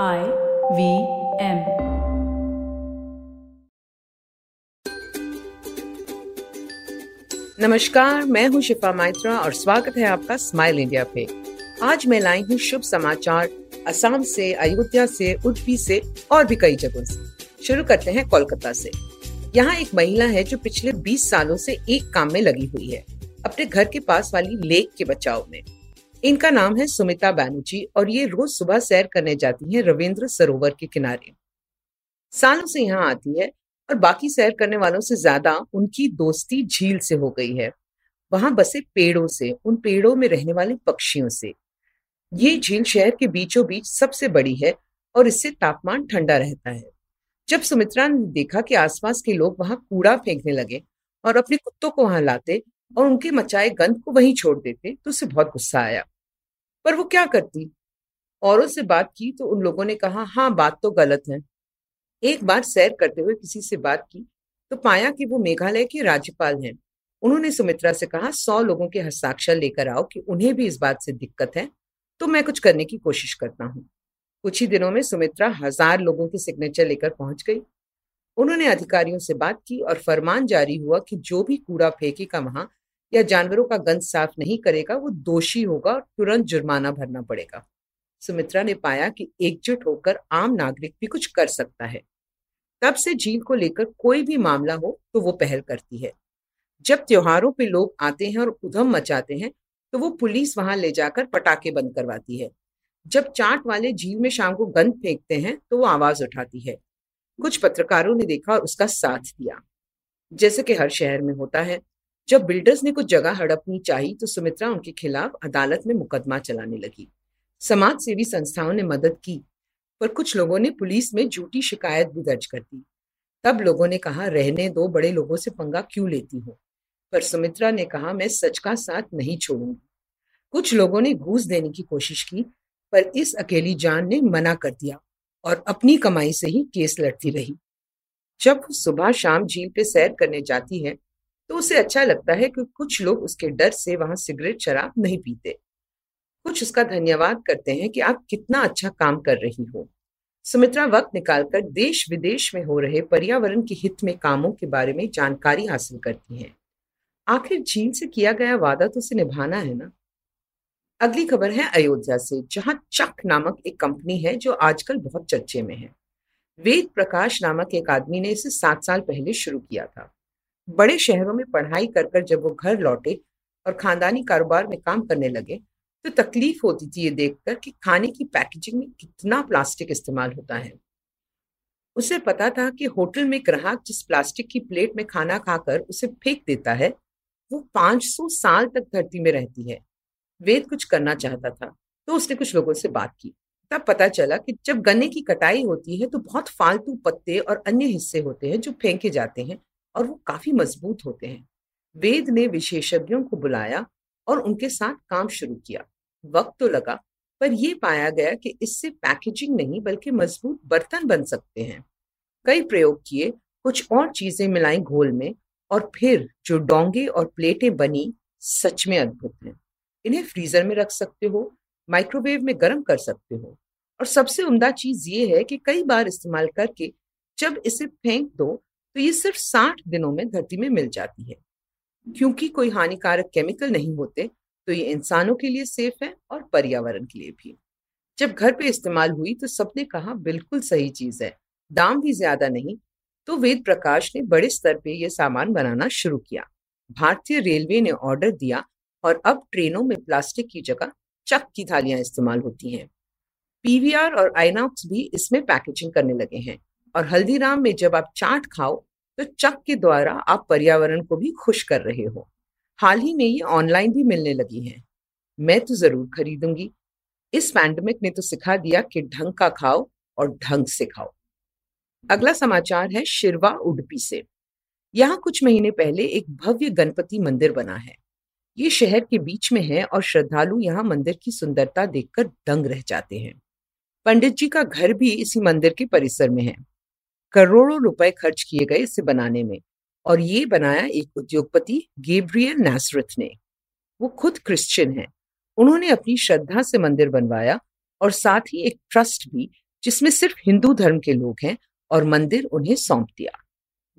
I V M. नमस्कार, मैं हूँ शिफा माइत्रा और स्वागत है आपका स्माइल इंडिया पे। आज मैं लाई हूँ शुभ समाचार असम से, अयोध्या से, उडपी से और भी कई जगहों से। शुरू करते हैं कोलकाता से। यहाँ एक महिला है जो पिछले 20 सालों से एक काम में लगी हुई है, अपने घर के पास वाली लेक के बचाव में। इनका नाम है सुमिता बैनर्जी और ये रोज सुबह सैर करने जाती हैं रविंद्र सरोवर के किनारे। सालों से यहाँ आती है और बाकी सैर करने वालों से ज़्यादा उनकी दोस्ती झील से हो गई है। वहाँ बसे पेड़ों से, उन पेड़ों में रहने वाले पक्षियों से। ये झील शहर के बीचों बीच सबसे बड़ी है और इससे तापमान ठंडा रहता है। जब सुमित्रा ने देखा कि आसपास के लोग वहाँ कूड़ा फेंकने लगे और अपने कुत्तों को वहाँ लाते और उनके मचाए गंद को वहीं छोड़ देते तो उसे बहुत गुस्सा आया। पर वो क्या करती? औरों से बात की तो उन लोगों ने कहा हाँ बात तो गलत है। एक बार सैर करते हुए किसी से बात की तो पाया कि वो मेघालय के राज्यपाल हैं। उन्होंने सुमित्रा से कहा, सौ लोगों के हस्ताक्षर लेकर आओ कि उन्हें भी इस बात से दिक्कत है तो मैं कुछ करने की कोशिश करता हूँ। कुछ ही दिनों में सुमित्रा हज़ार लोगों के सिग्नेचर लेकर पहुँच गई। उन्होंने अधिकारियों से बात की और फरमान जारी हुआ कि जो भी कूड़ा फेंकेगा वहाँ या जानवरों का गंद साफ़ नहीं करेगा, वो दोषी होगा और तुरंत जुर्माना भरना पड़ेगा। सुमित्रा ने पाया कि एकजुट होकर आम नागरिक भी कुछ कर सकता है। तब से झील को लेकर कोई भी मामला हो तो वो पहल करती है। जब त्योहारों पे लोग आते हैं और उधम मचाते हैं तो वो पुलिस वहाँ ले जाकर पटाखे बंद करवाती है। जब चाट वाले झील में शाम को गंद फेंकते हैं तो वो आवाज़ उठाती है। कुछ पत्रकारों ने देखा और उसका साथ दिया। जैसे कि हर शहर में होता है जब बिल्डर्स ने कुछ जगह हड़पनी चाहिए तो सुमित्रा उनके खिलाफ अदालत में मुकदमा चलाने लगी। समाज सेवी संस्थाओं ने मदद की, पर कुछ लोगों ने पुलिस में झूठी शिकायत भी दर्ज कर दी। तब लोगों ने कहा, रहने दो, बड़े लोगों से पंगा क्यों लेती हो? पर सुमित्रा ने कहा, मैं सच का साथ नहीं छोड़ूँगी। कुछ लोगों ने घूस देने की कोशिश की, पर इस अकेली जान ने मना कर दिया और अपनी कमाई से ही केस लड़ती रही। जब सुबह शाम झील पे सैर करने जाती है तो उसे अच्छा लगता है कि कुछ लोग उसके डर से वहाँ सिगरेट, शराब नहीं पीते। कुछ उसका धन्यवाद करते हैं कि आप कितना अच्छा काम कर रही हो। सुमित्रा वक्त निकालकर देश विदेश में हो रहे पर्यावरण के हित में कामों के बारे में जानकारी हासिल करती हैं। आखिर झील से किया गया वादा तो उसे निभाना है ना? अगली खबर है अयोध्या से, जहाँ चक नामक एक कंपनी है जो आजकल बहुत चर्चे में है। वेद प्रकाश नामक एक आदमी ने इसे सात साल पहले शुरू किया था। बड़े शहरों में पढ़ाई कर कर जब वो घर लौटे और खानदानी कारोबार में काम करने लगे तो तकलीफ़ होती थी ये देखकर कि खाने की पैकेजिंग में कितना प्लास्टिक इस्तेमाल होता है। उसे पता था कि होटल में ग्राहक जिस प्लास्टिक की प्लेट में खाना खाकर उसे फेंक देता है, वो 500 साल तक धरती में रहती है। वेद कुछ करना चाहता था तो उसने कुछ लोगों से बात की। तब पता चला कि जब गन्ने की कटाई होती है तो बहुत फालतू पत्ते और अन्य हिस्से होते हैं जो फेंके जाते हैं और वो काफ़ी मज़बूत होते हैं। वेद ने विशेषज्ञों को बुलाया और उनके साथ काम शुरू किया। वक्त तो लगा, पर यह पाया गया कि इससे पैकेजिंग नहीं बल्कि मज़बूत बर्तन बन सकते हैं। कई प्रयोग किए, कुछ और चीज़ें मिलाई घोल में और फिर जो डोंगे और प्लेटें बनी, सच में अद्भुत हैं। इन्हें फ्रीजर में रख सकते हो, माइक्रोवेव में गर्म कर सकते हो। और सबसे उम्दा चीज़ ये है कि कई बार इस्तेमाल करके जब इसे फेंक दो तो ये सिर्फ़ साठ दिनों में धरती में मिल जाती है। क्योंकि कोई हानिकारक केमिकल नहीं होते तो ये इंसानों के लिए सेफ़ है और पर्यावरण के लिए भी। जब घर पे इस्तेमाल हुई तो सबने कहा, बिल्कुल सही चीज़ है, दाम भी ज़्यादा नहीं। तो वेद प्रकाश ने बड़े स्तर पे ये सामान बनाना शुरू किया। भारतीय रेलवे ने ऑर्डर दिया और अब ट्रेनों में प्लास्टिक की जगह चक की थालियाँ इस्तेमाल होती हैं। पीवीआर और आइनॉक्स भी इसमें पैकेजिंग करने लगे हैं। और हल्दीराम में जब आप चाट खाओ तो चक के द्वारा आप पर्यावरण को भी खुश कर रहे हो। हाल ही में ये ऑनलाइन भी मिलने लगी हैं। मैं तो ज़रूर खरीदूँगी। इस पैंडमिक ने तो सिखा दिया कि ढंग का खाओ और ढंग से खाओ। अगला समाचार है शिरवा, उडपी से। यहाँ कुछ महीने पहले एक भव्य गणपति मंदिर बना है। ये शहर के बीच में है और श्रद्धालु यहाँ मंदिर की सुंदरता देखकर दंग रह जाते हैं। पंडित जी का घर भी इसी मंदिर के परिसर में है। करोड़ों रुपए खर्च किए गए इसे बनाने में। और ये बनाया एक उद्योगपति गेब्रियल नैसरथ ने। वो खुद क्रिश्चियन है। उन्होंने अपनी श्रद्धा से मंदिर बनवाया और साथ ही एक ट्रस्ट भी, जिसमें सिर्फ़ हिंदू धर्म के लोग हैं और मंदिर उन्हें सौंप दिया।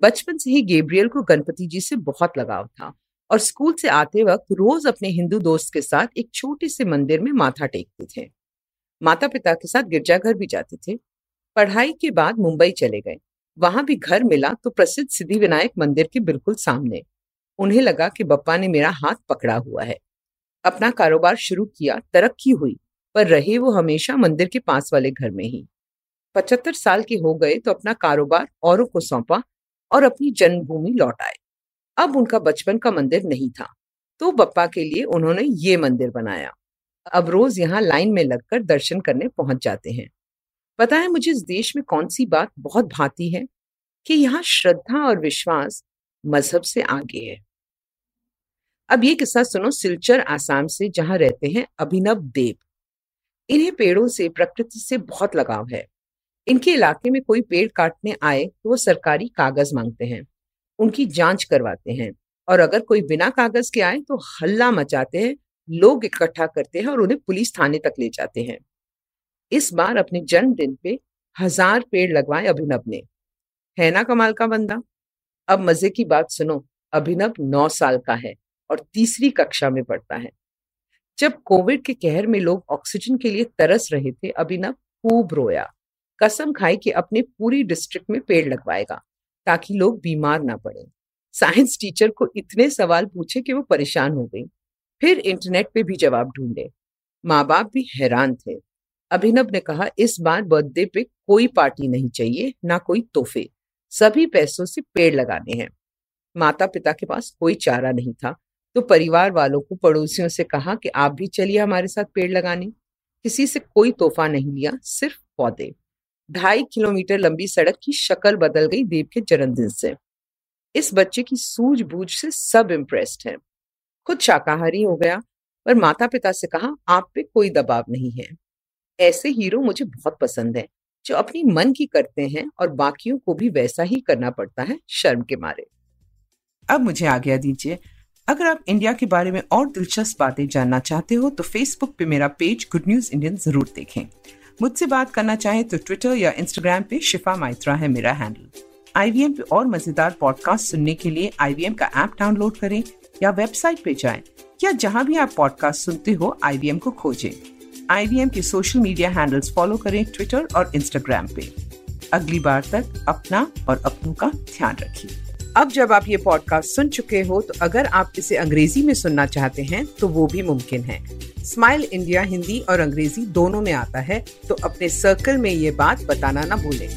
बचपन से ही गेब्रियल को गणपति जी से बहुत लगाव था और स्कूल से आते वक्त रोज अपने हिंदू दोस्त के साथ एक छोटे से मंदिर में माथा टेकते थे। माता पिता के साथ गिरजाघर भी जाते थे पढ़ाई के बाद मुंबई चले गए। वहाँ भी घर मिला तो प्रसिद्ध सिद्धि विनायक मंदिर के बिल्कुल सामने। उन्हें लगा कि बप्पा ने मेरा हाथ पकड़ा हुआ है। अपना कारोबार शुरू किया, तरक्की हुई, पर रहे वो हमेशा मंदिर के पास वाले घर में ही। पचहत्तर साल के हो गए तो अपना कारोबार औरों को सौंपा और अपनी जन्मभूमि लौट आए। अब उनका बचपन का मंदिर नहीं था तो बप्पा के लिए उन्होंने ये मंदिर बनाया। अब रोज यहाँ लाइन में लगकर दर्शन करने पहुँच जाते हैं। पता है मुझे इस देश में कौन सी बात बहुत भाती है? कि यहाँ श्रद्धा और विश्वास मज़हब से आगे है। अब ये किस्सा सुनो सिलचर आसाम से, जहाँ रहते हैं अभिनव देव। इन्हें पेड़ों से, प्रकृति से बहुत लगाव है। इनके इलाके में कोई पेड़ काटने आए तो वो सरकारी कागज़ मांगते हैं, उनकी जाँच करवाते हैं और अगर कोई बिना कागज़ के आए तो हल्ला मचाते हैं, लोग इकट्ठा करते हैं और उन्हें पुलिस थाने तक ले जाते हैं। इस बार अपने जन्मदिन पे हज़ार पेड़ लगवाए अभिनव ने। है ना कमाल का बंदा? अब मज़े की बात सुनो, अभिनव नौ साल का है और तीसरी कक्षा में पढ़ता है। जब कोविड के कहर में लोग ऑक्सीजन के लिए तरस रहे थे, अभिनव खूब रोया। कसम खाई कि अपने पूरी डिस्ट्रिक्ट में पेड़ लगवाएगा, ताकि लोग बीमार ना पड़े। साइंस टीचर को इतने सवाल पूछे कि वो परेशान हो गई। फिर इंटरनेट पे भी जवाब ढूंढे। माँ बाप भी हैरान थे। अभिनव ने कहा, इस बार बर्थडे पे कोई पार्टी नहीं चाहिए, ना कोई तोहफे। सभी पैसों से पेड़ लगाने हैं। माता पिता के पास कोई चारा नहीं था तो परिवार वालों को पड़ोसियों से कहा कि आप भी चलिए हमारे साथ पेड़ लगाने। किसी से कोई तोहफा नहीं लिया, सिर्फ़ पौधे। ढाई किलोमीटर लंबी सड़क की शक्ल बदल गई देव के जन्मदिन से। इस बच्चे की सूझबूझ से सब इम्प्रेस्ड हैं। खुद शाकाहारी हो गया पर माता पिता से कहा, आप पे कोई दबाव नहीं है। ऐसे हीरो मुझे बहुत पसंद है, जो अपनी मन की करते हैं और बाकियों को भी वैसा ही करना पड़ता है शर्म के मारे। अब मुझे आज्ञा दीजिए, अगर आप इंडिया के बारे में और दिलचस्प बातें जानना चाहते हो तो फेसबुक पे मेरा पेज गुड न्यूज़ इंडियन ज़रूर देखें। मुझसे बात करना चाहे तो ट्विटर या इंस्टाग्राम पे शिफा माइत्रा है मेरा हैंडल आईवीएम पे और मज़ेदार पॉडकास्ट सुनने के लिए आईवीएम का ऐप डाउनलोड करें या वेबसाइट पे जाएँ, या जहाँ भी आप पॉडकास्ट सुनते हो आईवीएम को खोजें। आईवीएम के सोशल मीडिया हैंडल्स फॉलो करें ट्विटर और इंस्टाग्राम पे। अगली बार तक अपना और अपनों का ध्यान रखिए। अब जब आप ये पॉडकास्ट सुन चुके हो तो अगर आप इसे अंग्रेज़ी में सुनना चाहते हैं तो वो भी मुमकिन है। स्माइल इंडिया हिंदी और अंग्रेज़ी दोनों में आता है तो अपने सर्कल में ये बात बताना ना भूलें।